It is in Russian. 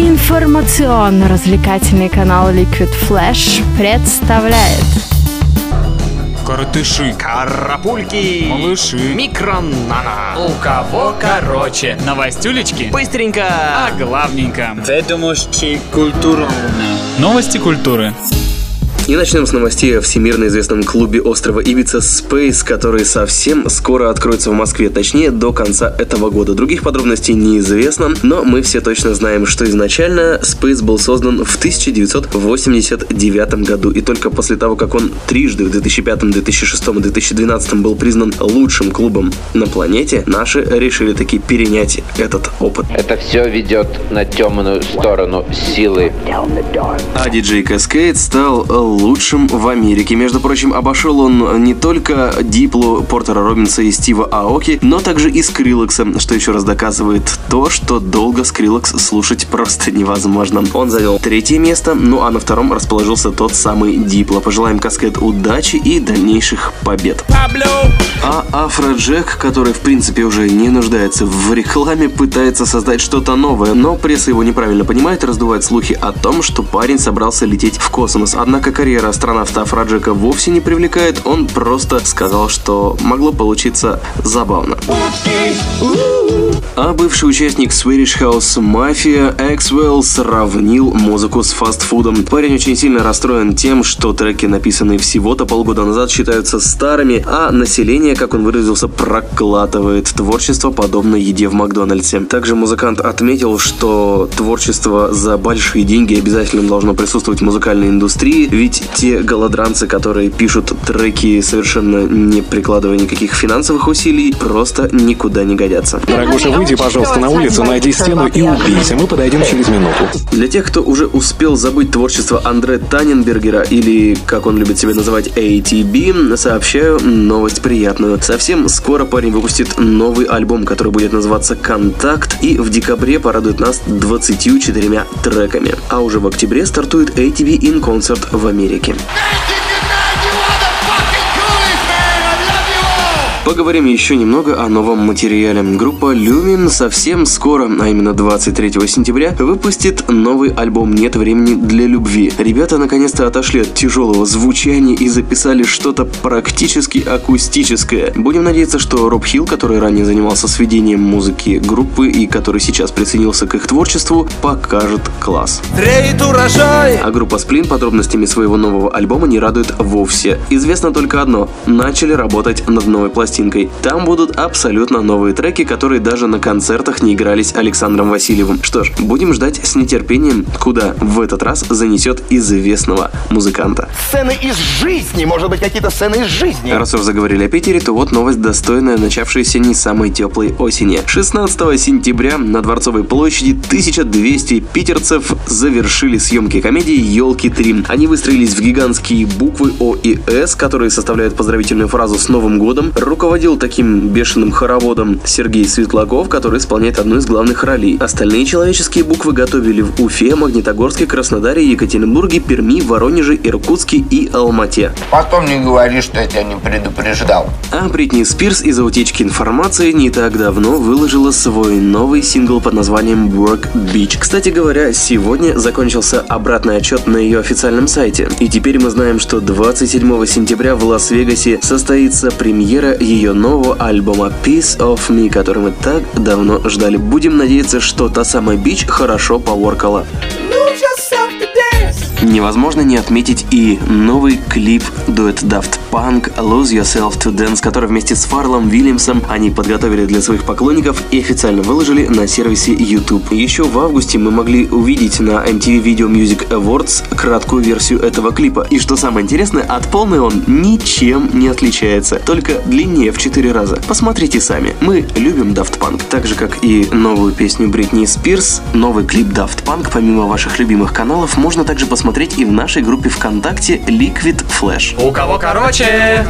Информационно-развлекательный канал Liquid Flash представляет Коротыши, Карапульки, малыши, микронана. у кого короче. Новостюлечки, Быстренько. а главненько. Ведомости культурно. Новости культуры. И начнем с новостей о всемирно известном клубе острова Ибица Space, который совсем скоро откроется в Москве, точнее до конца этого года. Других подробностей неизвестно, но мы все точно знаем, что изначально Space был создан в 1989 году, и только после того, как он трижды в 2005, 2006 и 2012 был признан лучшим клубом на планете, наши решили таки перенять этот опыт. Это все ведет на темную сторону силы. А диджей Cascade стал лучшим в Америке. Между прочим, обошел он не только Диплу, Портера Робинса и Стива Аоки, но также и Скриллекса, что еще раз доказывает то, что долго Скриллекс слушать просто невозможно. Он занял третье место, ну а на втором расположился тот самый Дипло. Пожелаем Каскет удачи и дальнейших побед. А Афроджек, который в принципе уже не нуждается в рекламе, пытается создать что-то новое, но пресса его неправильно понимает и раздувает слухи о том, что парень собрался лететь в космос. Однако карьера астронавта Афроджека вовсе не привлекает, он просто сказал, что могло получиться забавно. А бывший участник Swedish House Mafia Axwell сравнил музыку с фастфудом. Парень очень сильно расстроен тем, что треки, написанные всего-то полгода назад, считаются старыми, а население, как он выразился, проклатывает творчество, подобно еде в Макдональдсе. Также музыкант отметил, что творчество за большие деньги обязательно должно присутствовать в музыкальной индустрии, ведь те голодранцы, которые пишут треки, совершенно не прикладывая никаких финансовых усилий, просто никуда не годятся. Дорогуша, выйди, пожалуйста, на улицу, найди стену и убейся. Мы подойдем через минуту. Для тех, кто уже успел забыть творчество Андре Таненбергера или, как он любит себя называть, ATB, сообщаю новость приятную. Совсем скоро парень выпустит новый альбом, который будет называться «Контакт» и в декабре порадует нас 24 треками. А уже в октябре стартует ATB in Concert в Америке. Поговорим еще немного о новом материале. Группа Lumin совсем скоро, а именно 23 сентября, выпустит новый альбом «Нет времени для любви». Ребята наконец-то отошли от тяжелого звучания и записали что-то практически акустическое. Будем надеяться, что Роб Хилл, который ранее занимался сведением музыки группы и который сейчас присоединился к их творчеству, покажет класс. А группа Сплин подробностями своего нового альбома не радует вовсе. Известно только одно – начали работать над новой пластинкой. Там будут абсолютно новые треки, которые даже на концертах не игрались Александром Васильевым. Что ж, будем ждать с нетерпением, куда в этот раз занесет известного музыканта. Сцены из жизни, может быть, какие-то сцены из жизни. Раз уж заговорили о Питере, то вот новость, достойная начавшейся не самой теплой осени. 16 сентября на Дворцовой площади 1200 питерцев завершили съемки комедии «Елки 3». Они выстроились в гигантские буквы О и С, которые составляют поздравительную фразу с Новым годом. Руководил таким бешеным хороводом Сергей Светлаков, который исполняет одну из главных ролей. Остальные человеческие буквы готовили в Уфе, Магнитогорске, Краснодаре, Екатеринбурге, Перми, Воронеже, Иркутске и Алмате. Потом не говори, что я тебя не предупреждал. А Бритни Спирс из-за утечки информации не так давно выложила свой новый сингл под названием Work Beach. Кстати говоря, сегодня закончился обратный отчет на ее официальном сайте. И теперь мы знаем, что 27 сентября в Лас-Вегасе состоится премьера ее нового альбома Piece of Me, который мы так давно ждали. Будем надеяться, что та самая Бич хорошо поворкала. Невозможно не отметить и новый клип дуэт Daft Punk Lose Yourself to Dance, который вместе с Фарлом Вильямсом они подготовили для своих поклонников и официально выложили на сервисе YouTube. Еще в августе мы могли увидеть на MTV Video Music Awards краткую версию этого клипа. И что самое интересное, от полной он ничем не отличается, только длиннее в 4 раза. Посмотрите сами. Мы любим Daft Punk, так же как и новую песню Бритни Спирс, новый клип Daft Punk, помимо ваших любимых каналов, можно также посмотреть и в нашей группе ВКонтакте Liquid Flash. У кого короче?